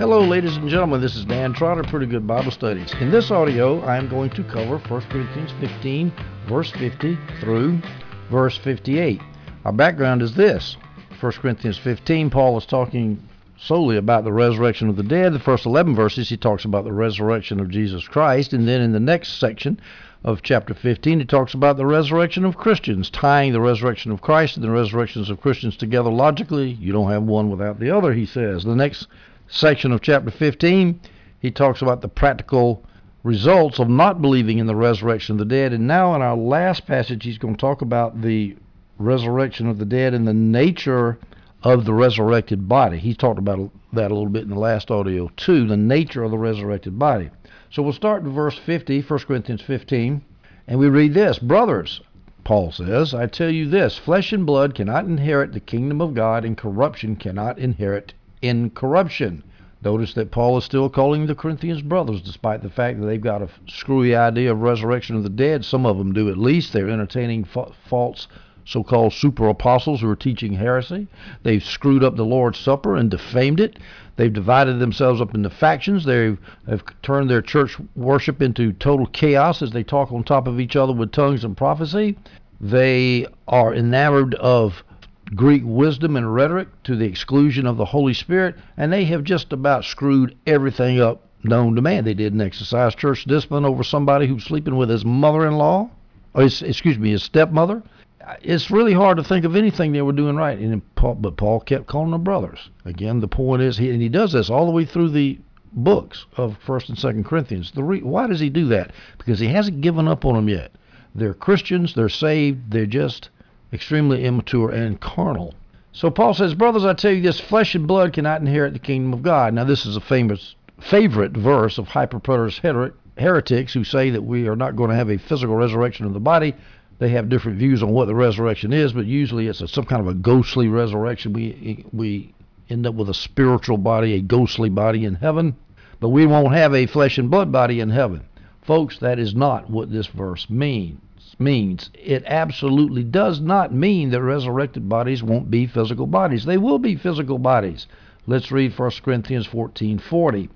Hello, ladies and gentlemen. This is Dan Trotter, Pretty Good Bible Studies. In this audio, I am going to cover 1 Corinthians 15, verse 50 through verse 58. Our background is this 1 Corinthians 15, Paul is talking solely about the resurrection of the dead. The first 11 verses, he talks about the resurrection of Jesus Christ. And then in the next section of chapter 15, he talks about the resurrection of Christians, tying the resurrection of Christ and the resurrections of Christians together logically. You don't have one without the other, he says. The next section of chapter 15, he talks about the practical results of not believing in the resurrection of the dead. And now, in our last passage, he's going to talk about the resurrection of the dead and the nature of the resurrected body. He talked about that a little bit in the last audio, too, the nature of the resurrected body. So we'll start in verse 50, 1 Corinthians 15, and we read this Brothers, Paul says, I tell you this flesh and blood cannot inherit the kingdom of God, and corruption cannot inherit incorruption. Notice that Paul is still calling the Corinthians brothers, despite the fact that they've got a screwy idea of resurrection of the dead. Some of them do at least. They're entertaining fa- false so called super apostles who are teaching heresy. They've screwed up the Lord's Supper and defamed it. They've divided themselves up into factions. They have turned their church worship into total chaos as they talk on top of each other with tongues and prophecy. They are enamored of Greek wisdom and rhetoric to the exclusion of the Holy Spirit, and they have just about screwed everything up known to man. They didn't exercise church discipline over somebody who's sleeping with his mother-in-law, or excuse me, his stepmother. It's really hard to think of anything they were doing right, and Paul, but Paul kept calling them brothers. Again, the point is, he, and he does this all the way through the books of First and Second Corinthians. The re, why does he do that? Because he hasn't given up on them yet. They're Christians. They're saved. They're just extremely immature and carnal. So Paul says, Brothers, I tell you this flesh and blood cannot inherit the kingdom of God. Now, this is a famous favorite verse of hyperpreterist heretics who say that we are not going to have a physical resurrection of the body. They have different views on what the resurrection is, but usually it's a, some kind of a ghostly resurrection. We we end up with a spiritual body, a ghostly body in heaven, but we won't have a flesh and blood body in heaven. Folks, that is not what this verse means means. It absolutely does not mean that resurrected bodies won't be physical bodies. They will be physical bodies. Let's read 1 Corinthians 14:40.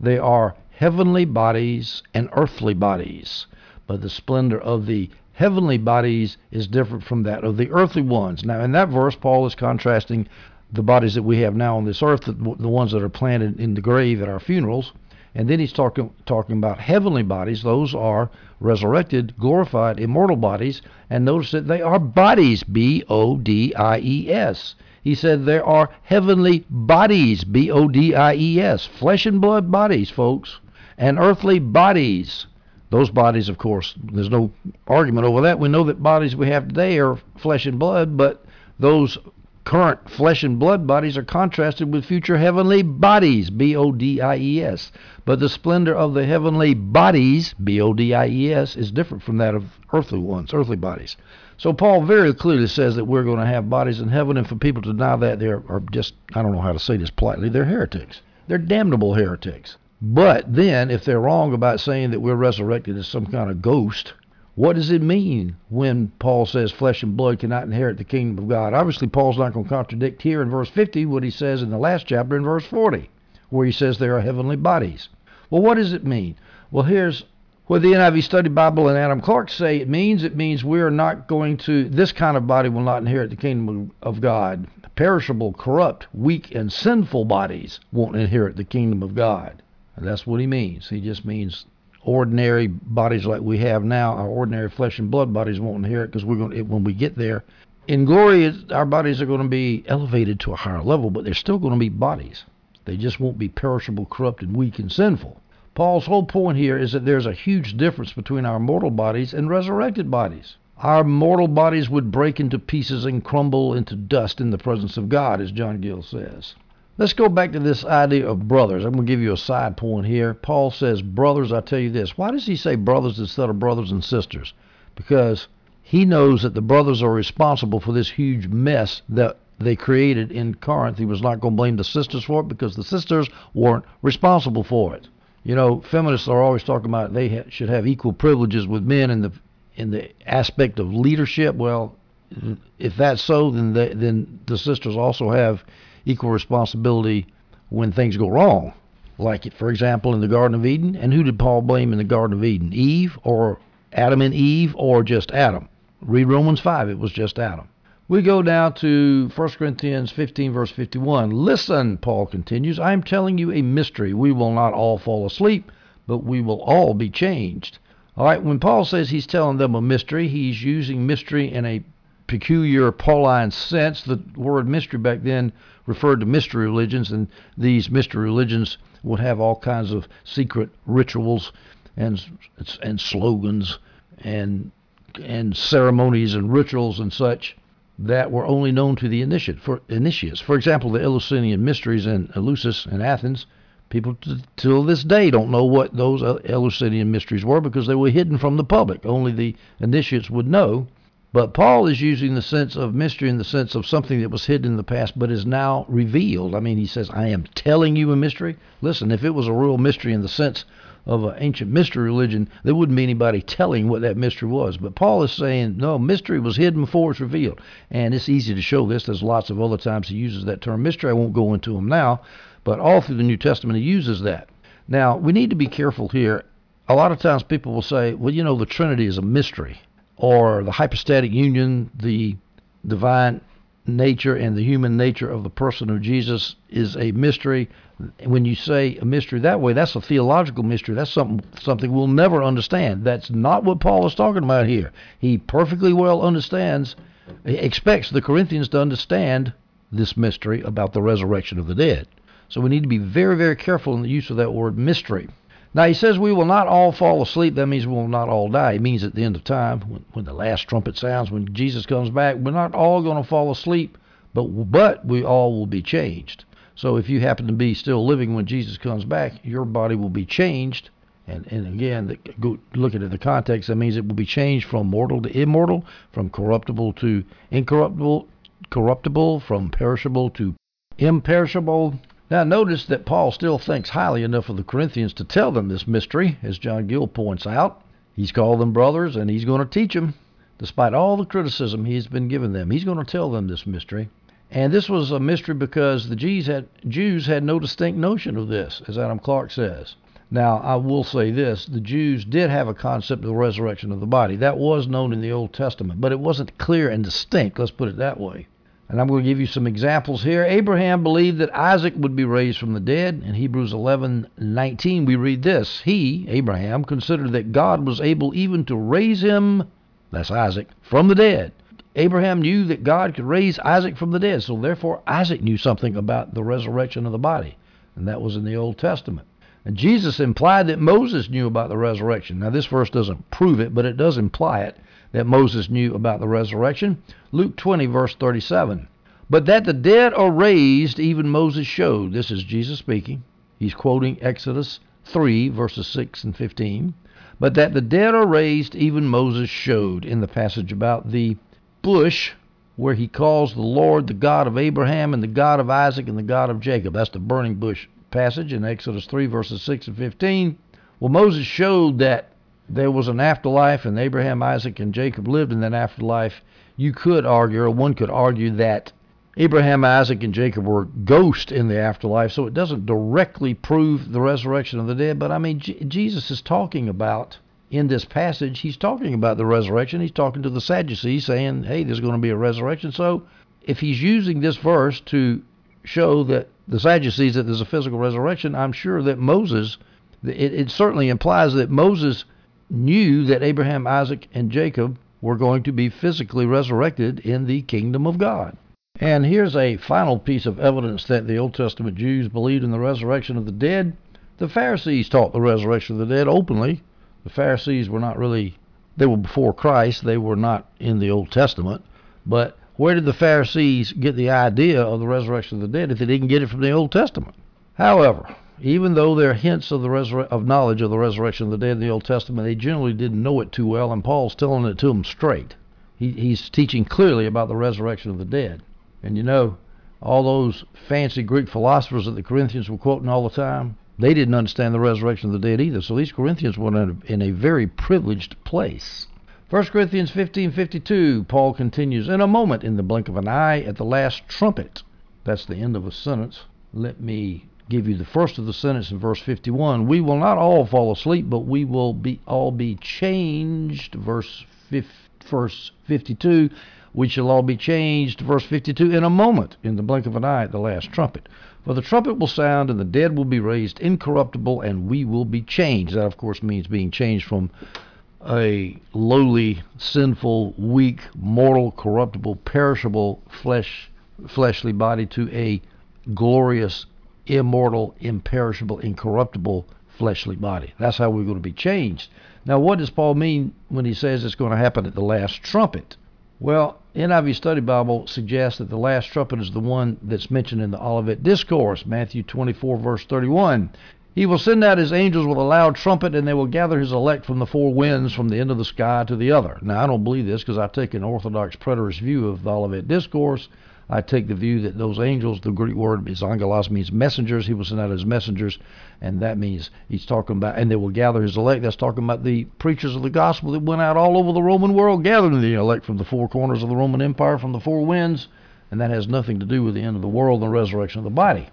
They are heavenly bodies and earthly bodies, but the splendor of the heavenly bodies is different from that of the earthly ones. Now, in that verse, Paul is contrasting the bodies that we have now on this earth, the, the ones that are planted in the grave at our funerals, and then he's talking talking about heavenly bodies. Those are resurrected, glorified, immortal bodies. And notice that they are bodies, B O D I E S. He said there are heavenly bodies, B O D I E S, flesh and blood bodies, folks, and earthly bodies. Those bodies, of course, there's no argument over that. We know that bodies we have today are flesh and blood, but those current flesh and blood bodies are contrasted with future heavenly bodies, B O D I E S. But the splendor of the heavenly bodies, B O D I E S, is different from that of earthly ones, earthly bodies. So Paul very clearly says that we're going to have bodies in heaven, and for people to deny that, they are just, I don't know how to say this politely, they're heretics. They're damnable heretics. But then, if they're wrong about saying that we're resurrected as some kind of ghost, what does it mean when Paul says flesh and blood cannot inherit the kingdom of God? Obviously, Paul's not going to contradict here in verse 50 what he says in the last chapter in verse 40, where he says there are heavenly bodies. Well, what does it mean? Well, here's what the NIV Study Bible and Adam Clarke say it means. It means we are not going to, this kind of body will not inherit the kingdom of God. Perishable, corrupt, weak, and sinful bodies won't inherit the kingdom of God. And that's what he means. He just means ordinary bodies like we have now, our ordinary flesh and blood bodies won't inherit because we're going when we get there. In glory, our bodies are going to be elevated to a higher level, but they're still going to be bodies. They just won't be perishable, corrupt, and weak and sinful. Paul's whole point here is that there's a huge difference between our mortal bodies and resurrected bodies. Our mortal bodies would break into pieces and crumble into dust in the presence of God, as John Gill says. Let's go back to this idea of brothers. I'm going to give you a side point here. Paul says, Brothers, I tell you this. Why does he say brothers instead of brothers and sisters? Because he knows that the brothers are responsible for this huge mess that they created in Corinth. He was not going to blame the sisters for it because the sisters weren't responsible for it. You know, feminists are always talking about they ha- should have equal privileges with men in the in the aspect of leadership. Well, if that's so, then the, then the sisters also have equal responsibility when things go wrong. Like, for example, in the Garden of Eden. And who did Paul blame in the Garden of Eden? Eve or Adam and Eve or just Adam? Read Romans 5. It was just Adam. We go now to 1 Corinthians 15, verse 51. Listen, Paul continues, I am telling you a mystery. We will not all fall asleep, but we will all be changed. All right, when Paul says he's telling them a mystery, he's using mystery in a peculiar Pauline sense. The word mystery back then referred to mystery religions, and these mystery religions would have all kinds of secret rituals and and slogans and and ceremonies and rituals and such that were only known to the initiate for initiates. For example, the Eleusinian mysteries in Eleusis in Athens. People t- till this day don't know what those uh, Eleusinian mysteries were because they were hidden from the public. Only the initiates would know. But Paul is using the sense of mystery in the sense of something that was hidden in the past but is now revealed. I mean, he says, I am telling you a mystery. Listen, if it was a real mystery in the sense of an ancient mystery religion, there wouldn't be anybody telling what that mystery was. But Paul is saying, no, mystery was hidden before it's revealed. And it's easy to show this. There's lots of other times he uses that term mystery. I won't go into them now. But all through the New Testament, he uses that. Now, we need to be careful here. A lot of times people will say, well, you know, the Trinity is a mystery or the hypostatic union, the divine nature and the human nature of the person of Jesus is a mystery. When you say a mystery that way, that's a theological mystery. That's something something we'll never understand. That's not what Paul is talking about here. He perfectly well understands, expects the Corinthians to understand this mystery about the resurrection of the dead. So we need to be very, very careful in the use of that word mystery. Now he says we will not all fall asleep. That means we will not all die. It means at the end of time, when, when the last trumpet sounds, when Jesus comes back, we're not all going to fall asleep, but but we all will be changed. So if you happen to be still living when Jesus comes back, your body will be changed. And and again, the, go, look at the context. That means it will be changed from mortal to immortal, from corruptible to incorruptible, corruptible, from perishable to imperishable. Now, notice that Paul still thinks highly enough of the Corinthians to tell them this mystery, as John Gill points out. He's called them brothers, and he's going to teach them. Despite all the criticism he's been giving them, he's going to tell them this mystery. And this was a mystery because the Jews had, Jews had no distinct notion of this, as Adam Clarke says. Now, I will say this the Jews did have a concept of the resurrection of the body. That was known in the Old Testament, but it wasn't clear and distinct, let's put it that way. And I'm going to give you some examples here. Abraham believed that Isaac would be raised from the dead. In Hebrews 11:19 we read this, he, Abraham, considered that God was able even to raise him, that's Isaac, from the dead. Abraham knew that God could raise Isaac from the dead, so therefore Isaac knew something about the resurrection of the body, and that was in the Old Testament. And Jesus implied that Moses knew about the resurrection. Now, this verse doesn't prove it, but it does imply it that Moses knew about the resurrection. Luke 20, verse 37. But that the dead are raised, even Moses showed. This is Jesus speaking. He's quoting Exodus 3, verses 6 and 15. But that the dead are raised, even Moses showed in the passage about the bush where he calls the Lord the God of Abraham and the God of Isaac and the God of Jacob. That's the burning bush passage in Exodus 3, verses 6 and 15. Well, Moses showed that there was an afterlife and Abraham, Isaac, and Jacob lived in that afterlife, you could argue, or one could argue, that Abraham, Isaac, and Jacob were ghosts in the afterlife, so it doesn't directly prove the resurrection of the dead. But I mean, J- Jesus is talking about in this passage, he's talking about the resurrection. He's talking to the Sadducees, saying, "Hey, there's going to be a resurrection." So, if he's using this verse to show that the Sadducees that there's a physical resurrection, I'm sure that Moses, it, it certainly implies that Moses knew that Abraham, Isaac, and Jacob were going to be physically resurrected in the kingdom of God. And here's a final piece of evidence that the Old Testament Jews believed in the resurrection of the dead. The Pharisees taught the resurrection of the dead openly. The Pharisees were not really, they were before Christ, they were not in the Old Testament. But where did the Pharisees get the idea of the resurrection of the dead if they didn't get it from the Old Testament? However, even though there are hints of the of knowledge of the resurrection of the dead in the Old Testament, they generally didn't know it too well, and Paul's telling it to them straight. He, he's teaching clearly about the resurrection of the dead. And you know, all those fancy Greek philosophers that the Corinthians were quoting all the time, they didn't understand the resurrection of the dead either. So these Corinthians were in a, in a very privileged place. 1 Corinthians 15:52, Paul continues, "In a moment, in the blink of an eye, at the last trumpet." That's the end of a sentence. Let me give you the first of the sentence in verse 51. We will not all fall asleep, but we will be all be changed. Verse, verse 52. We shall all be changed. Verse 52. In a moment, in the blink of an eye, at the last trumpet. For the trumpet will sound, and the dead will be raised incorruptible, and we will be changed. That, of course, means being changed from a lowly, sinful, weak, mortal, corruptible, perishable flesh, fleshly body to a glorious, immortal, imperishable, incorruptible fleshly body. That's how we're going to be changed. Now, what does Paul mean when he says it's going to happen at the last trumpet? Well, NIV Study Bible suggests that the last trumpet is the one that's mentioned in the Olivet Discourse, Matthew 24, verse 31. He will send out his angels with a loud trumpet, and they will gather his elect from the four winds, from the end of the sky to the other. Now, I don't believe this because I take an Orthodox preterist view of the Olivet Discourse. I take the view that those angels, the Greek word is angelos, means messengers. He will send out his messengers, and that means he's talking about, and they will gather his elect. That's talking about the preachers of the gospel that went out all over the Roman world, gathering the elect from the four corners of the Roman Empire, from the four winds, and that has nothing to do with the end of the world and the resurrection of the body.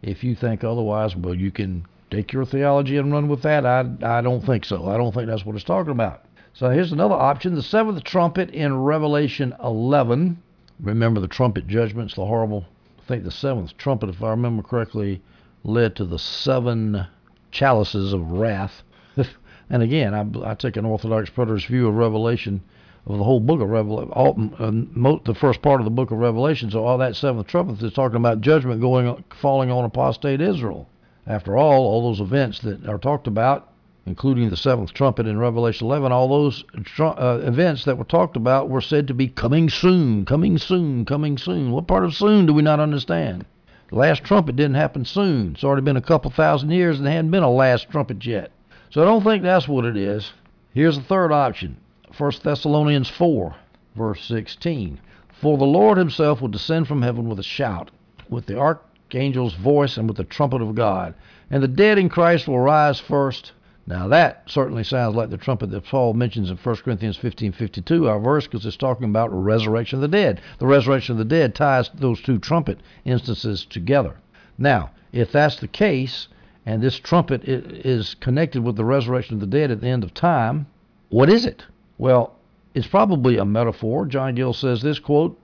If you think otherwise, well, you can take your theology and run with that. I, I don't think so. I don't think that's what it's talking about. So here's another option the seventh trumpet in Revelation 11. Remember the trumpet judgments, the horrible, I think the seventh trumpet, if I remember correctly, led to the seven chalices of wrath. and again, I, I take an Orthodox preterist view of Revelation of the whole book of Revelation, uh, the first part of the book of Revelation. So all that seventh trumpet is talking about judgment going, falling on apostate Israel. After all, all those events that are talked about, including the seventh trumpet in Revelation 11, all those uh, events that were talked about were said to be coming soon, coming soon, coming soon. What part of soon do we not understand? The last trumpet didn't happen soon. It's already been a couple thousand years and there hadn't been a last trumpet yet. So I don't think that's what it is. Here's the third option 1 Thessalonians 4, verse 16. For the Lord himself will descend from heaven with a shout, with the archangel's voice, and with the trumpet of God. And the dead in Christ will rise first. Now that certainly sounds like the trumpet that Paul mentions in 1 Corinthians 15:52, our verse, because it's talking about resurrection of the dead. The resurrection of the dead ties those two trumpet instances together. Now, if that's the case, and this trumpet is connected with the resurrection of the dead at the end of time, what is it? Well, it's probably a metaphor. John Gill says this quote,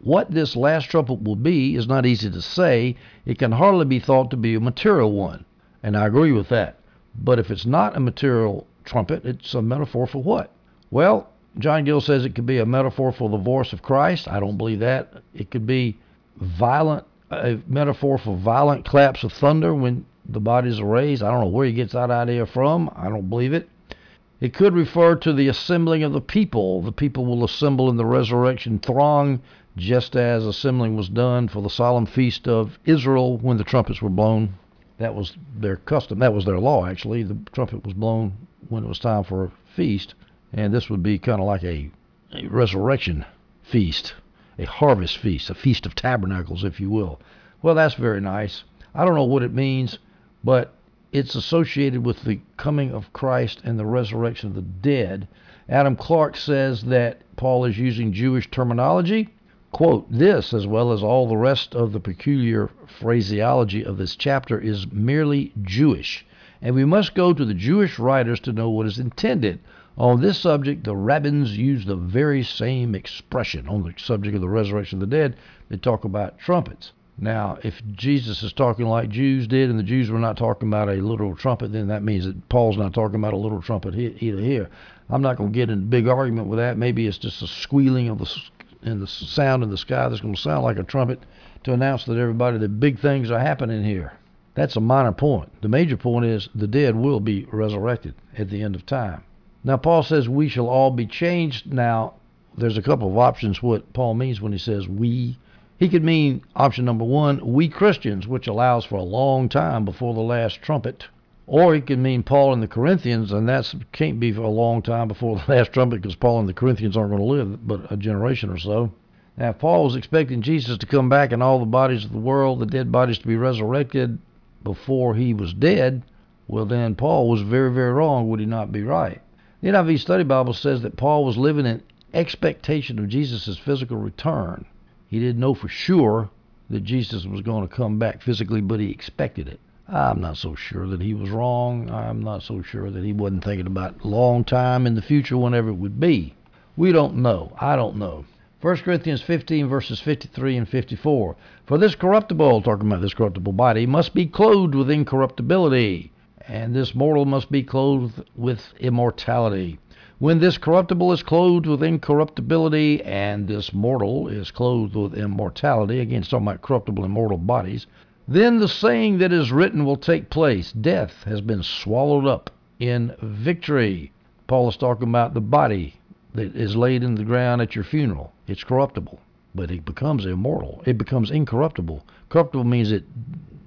what this last trumpet will be is not easy to say. It can hardly be thought to be a material one. And I agree with that. But if it's not a material trumpet, it's a metaphor for what? Well, John Gill says it could be a metaphor for the voice of Christ. I don't believe that. It could be violent, a metaphor for violent claps of thunder when the bodies are raised. I don't know where he gets that idea from. I don't believe it. It could refer to the assembling of the people. The people will assemble in the resurrection throng, just as assembling was done for the solemn feast of Israel when the trumpets were blown. That was their custom. That was their law, actually. The trumpet was blown when it was time for a feast, and this would be kind of like a, a resurrection feast, a harvest feast, a feast of tabernacles, if you will. Well, that's very nice. I don't know what it means, but it's associated with the coming of Christ and the resurrection of the dead. Adam Clarke says that Paul is using Jewish terminology. Quote, this, as well as all the rest of the peculiar phraseology of this chapter, is merely Jewish, and we must go to the Jewish writers to know what is intended. On this subject, the rabbins use the very same expression. On the subject of the resurrection of the dead, they talk about trumpets. Now, if Jesus is talking like Jews did, and the Jews were not talking about a literal trumpet, then that means that Paul's not talking about a literal trumpet either here. I'm not going to get in a big argument with that. Maybe it's just a squealing of the and the sound in the sky that's going to sound like a trumpet to announce that everybody that big things are happening here. That's a minor point. The major point is the dead will be resurrected at the end of time. Now, Paul says we shall all be changed. Now, there's a couple of options what Paul means when he says we he could mean option number one, we Christians, which allows for a long time before the last trumpet. Or he could mean Paul and the Corinthians, and that can't be for a long time before the last trumpet because Paul and the Corinthians aren't going to live but a generation or so. Now, if Paul was expecting Jesus to come back and all the bodies of the world, the dead bodies to be resurrected before he was dead, well, then Paul was very, very wrong. Would he not be right? The NIV Study Bible says that Paul was living in expectation of Jesus' physical return. He didn't know for sure that Jesus was going to come back physically, but he expected it. I'm not so sure that he was wrong. I'm not so sure that he wasn't thinking about long time in the future, whenever it would be. We don't know. I don't know. 1 Corinthians 15, verses 53 and 54. For this corruptible, talking about this corruptible body, must be clothed with incorruptibility, and this mortal must be clothed with immortality. When this corruptible is clothed with incorruptibility, and this mortal is clothed with immortality, again, it's talking about corruptible and mortal bodies, then the saying that is written will take place Death has been swallowed up in victory. Paul is talking about the body that is laid in the ground at your funeral. It's corruptible, but it becomes immortal. It becomes incorruptible. Corruptible means it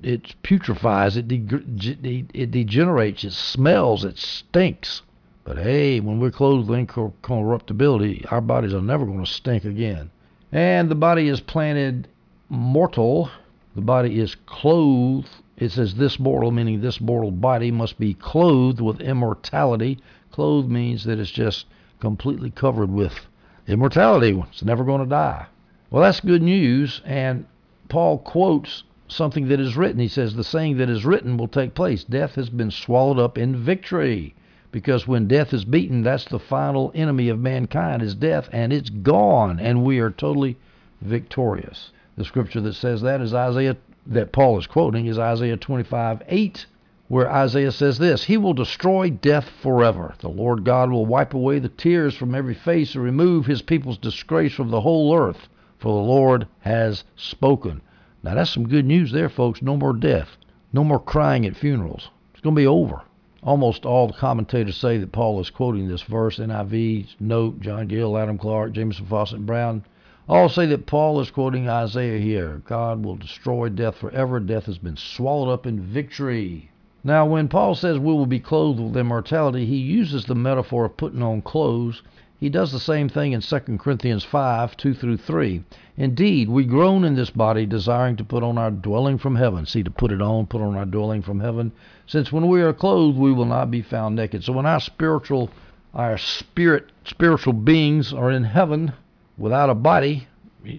it putrefies, it, de- it degenerates, it smells, it stinks. But hey, when we're clothed with incorruptibility, our bodies are never going to stink again. And the body is planted mortal. The body is clothed. It says this mortal, meaning this mortal body must be clothed with immortality. Clothed means that it's just completely covered with immortality. It's never going to die. Well, that's good news. And Paul quotes something that is written. He says, The saying that is written will take place. Death has been swallowed up in victory. Because when death is beaten, that's the final enemy of mankind is death, and it's gone, and we are totally victorious. The scripture that says that is Isaiah that Paul is quoting is Isaiah 25, 8, where Isaiah says this He will destroy death forever. The Lord God will wipe away the tears from every face and remove his people's disgrace from the whole earth, for the Lord has spoken. Now that's some good news there, folks. No more death. No more crying at funerals. It's going to be over. Almost all the commentators say that Paul is quoting this verse. NIV, Note, John Gill, Adam Clarke, Jamieson Fausset, Brown. All say that Paul is quoting Isaiah here. God will destroy death forever. Death has been swallowed up in victory. Now, when Paul says we will be clothed with immortality, he uses the metaphor of putting on clothes he does the same thing in 2 Corinthians 5 2 through 3. Indeed, we groan in this body, desiring to put on our dwelling from heaven. See, to put it on, put on our dwelling from heaven. Since when we are clothed, we will not be found naked. So when our spiritual, our spirit, spiritual beings are in heaven without a body,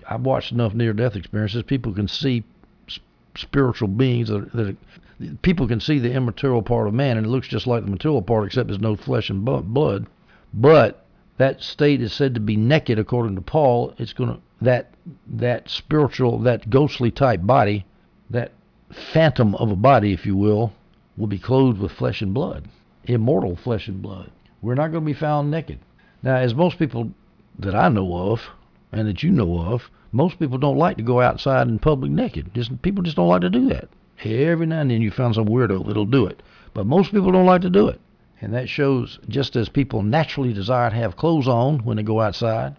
I've watched enough near death experiences. People can see spiritual beings that, that people can see the immaterial part of man, and it looks just like the material part, except there's no flesh and blood. But that state is said to be naked according to Paul, it's going to that that spiritual that ghostly type body, that phantom of a body if you will, will be clothed with flesh and blood, immortal flesh and blood. We're not going to be found naked. Now, as most people that I know of and that you know of, most people don't like to go outside in public naked. Just people just don't like to do that. Every now and then you find some weirdo that'll do it, but most people don't like to do it. And that shows just as people naturally desire to have clothes on when they go outside,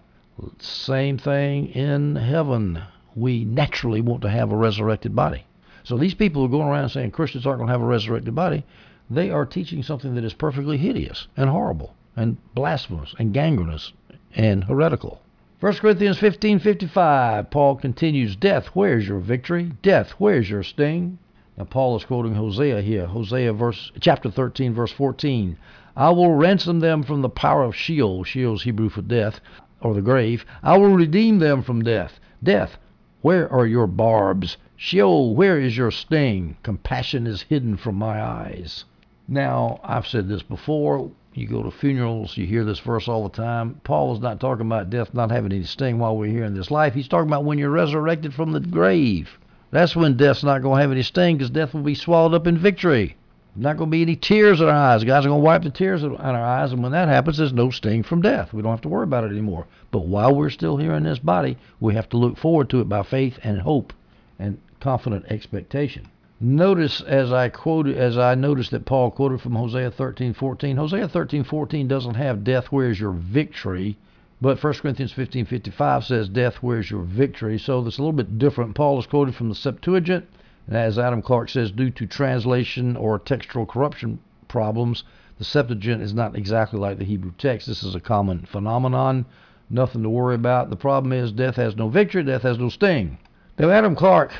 same thing in heaven. We naturally want to have a resurrected body. So these people who are going around saying Christians aren't going to have a resurrected body, they are teaching something that is perfectly hideous and horrible and blasphemous and gangrenous and heretical. 1 Corinthians 15:55 Paul continues, "Death, where's your victory? Death, where's your sting? Now Paul is quoting Hosea here, Hosea verse chapter 13 verse 14. I will ransom them from the power of Sheol, Sheol's Hebrew for death or the grave. I will redeem them from death. Death, where are your barbs? Sheol, where is your sting? Compassion is hidden from my eyes. Now, I've said this before. You go to funerals, you hear this verse all the time. Paul is not talking about death not having any sting while we're here in this life. He's talking about when you're resurrected from the grave. That's when death's not going to have any sting because death will be swallowed up in victory. Not going to be any tears in our eyes. Are going to wipe the tears out of our eyes, and when that happens, there's no sting from death. We don't have to worry about it anymore. But while we're still here in this body, we have to look forward to it by faith and hope and confident expectation. Notice as I quoted, as I noticed that Paul quoted from Hosea 13:14. Hosea 13:14 doesn't have "Death, where's your victory?" But 1 Corinthians 15:55 says, "Death, where's your victory?" So that's a little bit different. Paul is quoted from the Septuagint, and as Adam Clarke says, due to translation or textual corruption problems, the Septuagint is not exactly like the Hebrew text. This is a common phenomenon, nothing to worry about. The problem is death has no victory, death has no sting. Now Adam Clarke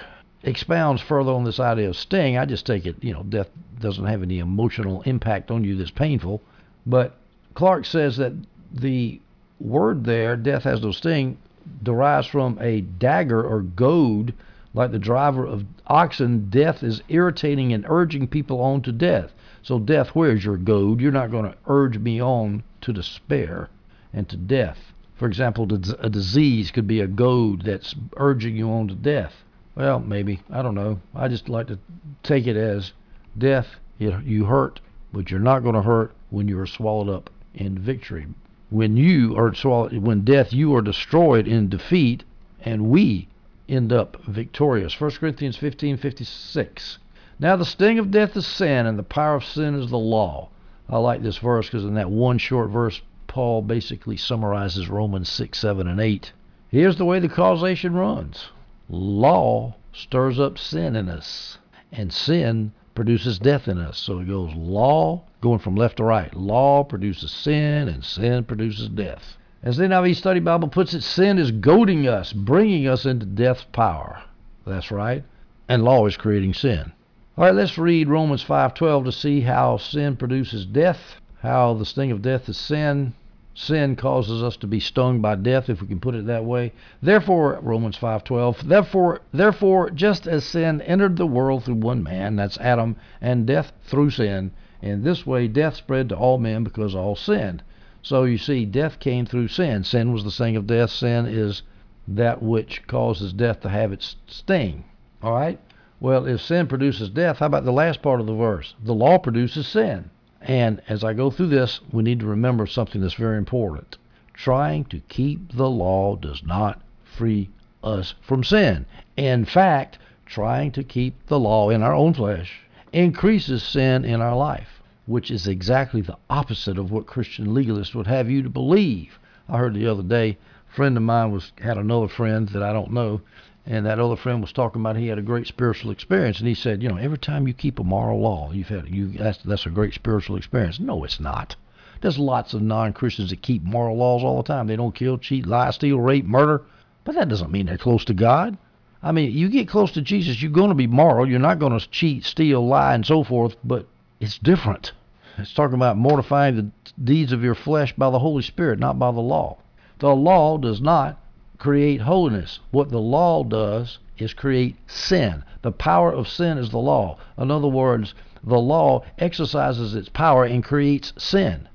expounds further on this idea of sting. I just take it, you know, death doesn't have any emotional impact on you that's painful, but Clarke says that the word there, death has no sting, derives from a dagger or goad Like the driver of oxen, death is irritating and urging people on to death. So, death, where's your goad? You're not going to urge me on to despair and to death. For example, a disease could be a goad that's urging you on to death. Well, maybe. I don't know. I just like to take it as death, you hurt, but you're not going to hurt when you are swallowed up in victory. When you are swallowed, when death, you are destroyed in defeat, and we end up victorious. 1 Corinthians 15 56. Now the sting of death is sin, and the power of sin is the law. I like this verse because in that one short verse, Paul basically summarizes Romans 6, 7, and 8. Here's the way the causation runs law stirs up sin in us, and sin produces death in us. So it goes law, going from left to right. Law produces sin, and sin produces death. As the NIV Study Bible puts it, sin is goading us, bringing us into death's power. That's right. And law is creating sin. All right, let's read Romans 5:12 to see how sin produces death, how the sting of death is sin. Sin causes us to be stung by death, if we can put it that way. Therefore, Romans 5:12, therefore, therefore, just as sin entered the world through one man, that's Adam, and death through sin, in this way death spread to all men because all sinned. So you see, death came through sin. Sin was the sting of death. Sin is that which causes death to have its sting. All right? Well, if sin produces death, how about the last part of the verse? The law produces sin. And as I go through this, we need to remember something that's very important. Trying to keep the law does not free us from sin. In fact, trying to keep the law in our own flesh increases sin in our life which is exactly the opposite of what Christian legalists would have you to believe. I heard the other day, a friend of mine was had another friend that I don't know, and that other friend was talking about he had a great spiritual experience, and he said, you know, every time you keep a moral law, you've had you that's that's a great spiritual experience. No, it's not. There's lots of non-Christians that keep moral laws all the time. They don't kill, cheat, lie, steal, rape, murder, but that doesn't mean they're close to God. I mean, you get close to Jesus, you're going to be moral. You're not going to cheat, steal, lie, and so forth, but it's different. It's talking about mortifying the deeds of your flesh by the Holy Spirit, not by the law. The law does not create holiness. What the law does is create sin. The power of sin is the law. In other words, the law exercises its power and creates sin.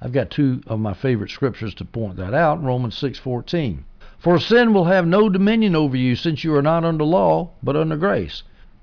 I've got two of my favorite scriptures to point that out. Romans 6:14. For sin will have no dominion over you since you are not under law, but under grace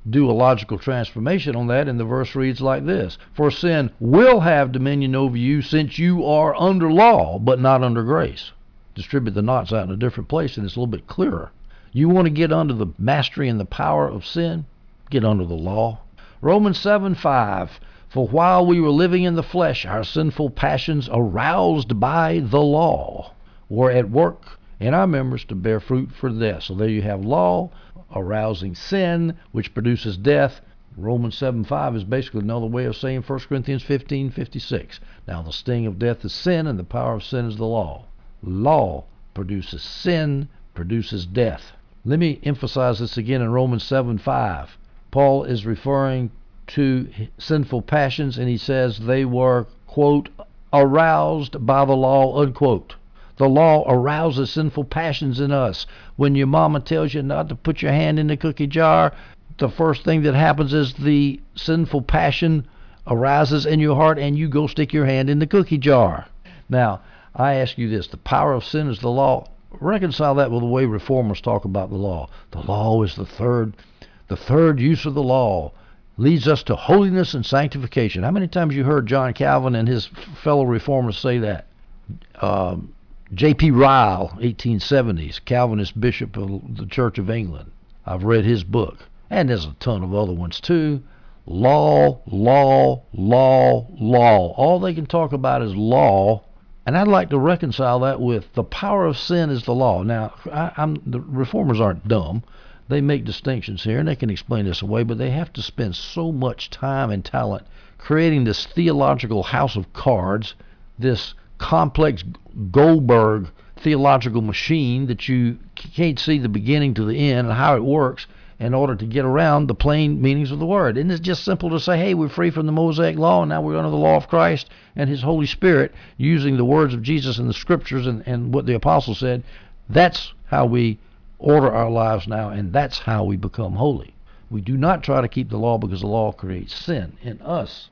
do a logical transformation on that, and the verse reads like this For sin will have dominion over you since you are under law, but not under grace. Distribute the knots out in a different place, and it's a little bit clearer. You want to get under the mastery and the power of sin? Get under the law. Romans 7 5. For while we were living in the flesh, our sinful passions, aroused by the law, were at work in our members to bear fruit for death. So there you have law, arousing sin, which produces death. Romans 7 5 is basically another way of saying 1 Corinthians 15 56. Now, the sting of death is sin, and the power of sin is the law. Law produces sin, produces death. Let me emphasize this again in Romans 7 5. Paul is referring to sinful passions, and he says they were, quote, aroused by the law, unquote. The law arouses sinful passions in us. When your mama tells you not to put your hand in the cookie jar, the first thing that happens is the sinful passion arises in your heart and you go stick your hand in the cookie jar. Now, I ask you this the power of sin is the law. Reconcile that with the way reformers talk about the law. The law is the third the third use of the law leads us to holiness and sanctification. How many times you heard John Calvin and his fellow reformers say that? Um, J.C. Ryle, 1870s, Calvinist bishop of the Church of England. I've read his book, and there's a ton of other ones too. Law, law, law, law. All they can talk about is law, and I'd like to reconcile that with the power of sin is the law. Now, I, the reformers aren't dumb. They make distinctions here, and they can explain this away, but they have to spend so much time and talent creating this theological house of cards, this complex Goldberg theological machine that you can't see the beginning to the end and how it works in order to get around the plain meanings of the word. Isn't it just simple to say, hey, we're free from the Mosaic law and now we're under the law of Christ and His Holy Spirit using the words of Jesus and the scriptures and, and what the apostles said? That's how we order our lives now, and that's how we become holy. We do not try to keep the law because the law creates sin in us.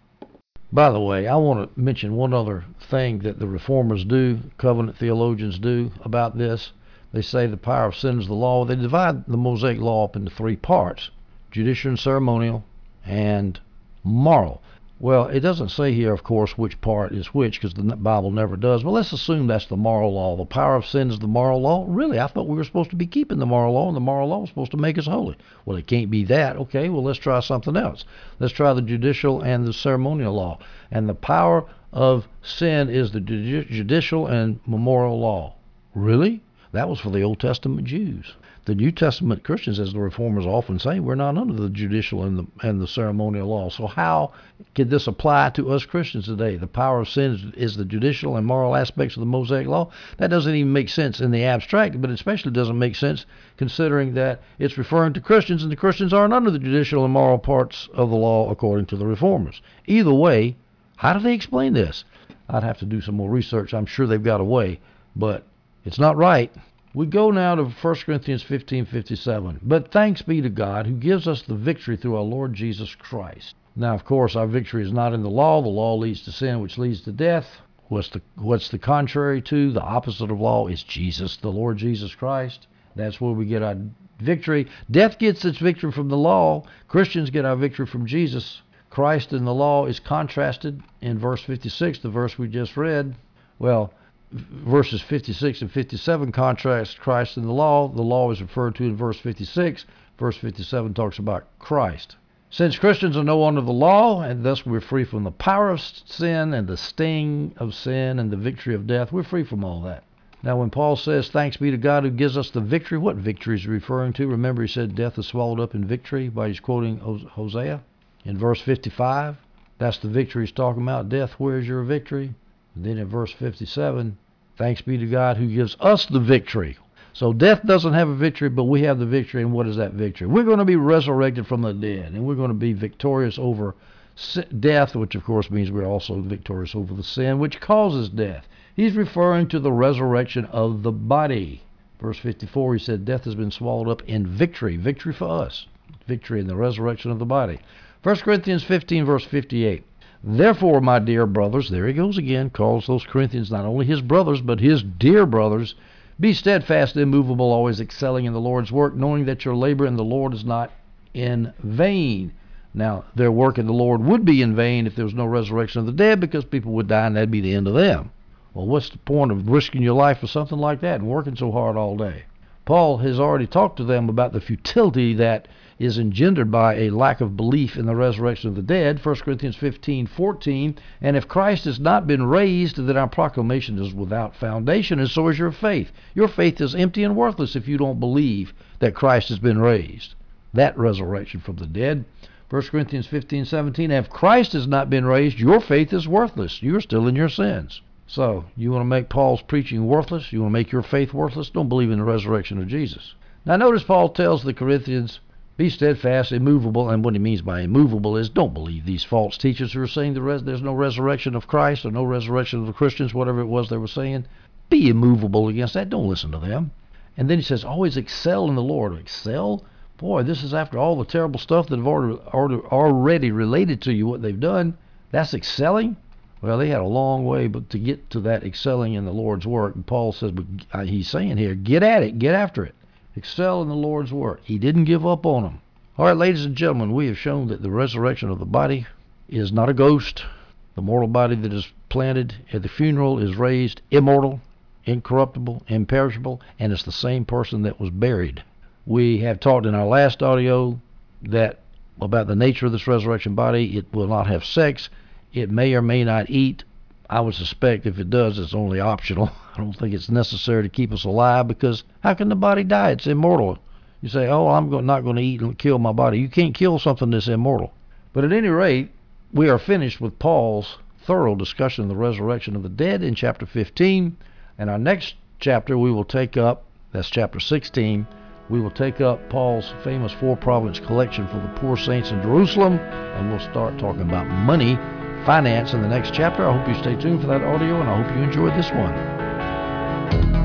By the way, I want to mention one other thing that the reformers do, covenant theologians do about this. They say the power of sin is the law. They divide the Mosaic law up into three parts judicial and ceremonial, and moral. Well, it doesn't say here, of course, which part is which because the Bible never does. But let's assume that's the moral law. The power of sin is the moral law. Really, I thought we were supposed to be keeping the moral law, and the moral law was supposed to make us holy. Well, it can't be that. Okay, well, let's try something else. Let's try the judicial and the ceremonial law. And the power of sin is the judicial and memorial law. Really? That was for the Old Testament Jews the New Testament Christians, as the reformers often say, we're not under the judicial and the and the ceremonial law. So how could this apply to us Christians today? The power of sin is, is the judicial and moral aspects of the Mosaic law. That doesn't even make sense in the abstract, but especially doesn't make sense considering that it's referring to Christians, and the Christians aren't under the judicial and moral parts of the law according to the reformers. Either way, how do they explain this? I'd have to do some more research. I'm sure they've got a way, but it's not right. We go now to 1 Corinthians 15:57. But thanks be to God who gives us the victory through our Lord Jesus Christ. Now, of course, our victory is not in the law. The law leads to sin, which leads to death. What's the what's the contrary to? The opposite of law is Jesus, the Lord Jesus Christ. That's where we get our victory. Death gets its victory from the law. Christians get our victory from Jesus. Christ and the law is contrasted in verse 56, the verse we just read. Well, verses 56 and 57 contrast Christ and the law. The law is referred to in verse 56. Verse 57 talks about Christ. Since Christians are no longer under the law, and thus we're free from the power of sin and the sting of sin and the victory of death, we're free from all that. Now, when Paul says, Thanks be to God who gives us the victory, what victory is he referring to? Remember, he said, Death is swallowed up in victory by he's quoting Hosea in verse 55. That's the victory he's talking about. Death, where's your victory? And then in verse 57, thanks be to God who gives us the victory. So death doesn't have a victory, but we have the victory. And what is that victory? We're going to be resurrected from the dead, and we're going to be victorious over death, which of course means we're also victorious over the sin which causes death. He's referring to the resurrection of the body. Verse 54, he said, Death has been swallowed up in victory. Victory for us. Victory in the resurrection of the body. 1 Corinthians 15, verse 58. Therefore, my dear brothers, there he goes again, calls those Corinthians not only his brothers, but his dear brothers. Be steadfast, immovable, always excelling in the Lord's work, knowing that your labor in the Lord is not in vain. Now, their work in the Lord would be in vain if there was no resurrection of the dead, because people would die and that'd be the end of them. Well, what's the point of risking your life for something like that and working so hard all day? Paul has already talked to them about the futility that is engendered by a lack of belief in the resurrection of the dead, 1 Corinthians 15:14, and if Christ has not been raised, then our proclamation is without foundation, and so is your faith. Your faith is empty and worthless if you don't believe that Christ has been raised. That resurrection from the dead. 1 Corinthians 15:17, if Christ has not been raised, your faith is worthless. You're still in your sins. So, you want to make Paul's preaching worthless? You want to make your faith worthless? Don't believe in the resurrection of Jesus. Now, notice Paul tells the Corinthians be steadfast, immovable, and what he means by immovable is don't believe these false teachers who are saying the res- there's no resurrection of Christ or no resurrection of the Christians, whatever it was they were saying. Be immovable against that. Don't listen to them. And then he says, always excel in the Lord. Excel? Boy, this is after all the terrible stuff that have already, already related to you, what they've done. That's excelling? Well, they had a long way but to get to that excelling in the Lord's work. And Paul says, but uh, he's saying here, get at it, get after it excel in the Lord's work. He didn't give up on them. All right, ladies and gentlemen, we have shown that the resurrection of the body is not a ghost. The mortal body that is planted at the funeral is raised immortal, incorruptible, imperishable, and it's the same person that was buried. We have talked in our last audio that about the nature of this resurrection body. It will not have sex. It may or may not eat. I would suspect if it does, it's only optional. I don't think it's necessary to keep us alive because how can the body die? It's immortal. You say, oh, I'm not going to eat and kill my body. You can't kill something that's immortal. But at any rate, we are finished with Paul's thorough discussion of the resurrection of the dead in chapter 15. And our next chapter we will take up, that's chapter 16, we will take up Paul's famous four province collection for the poor saints in Jerusalem, and we'll start talking about money finance in the next chapter. I hope you stay tuned for that audio, and I hope you enjoy this one.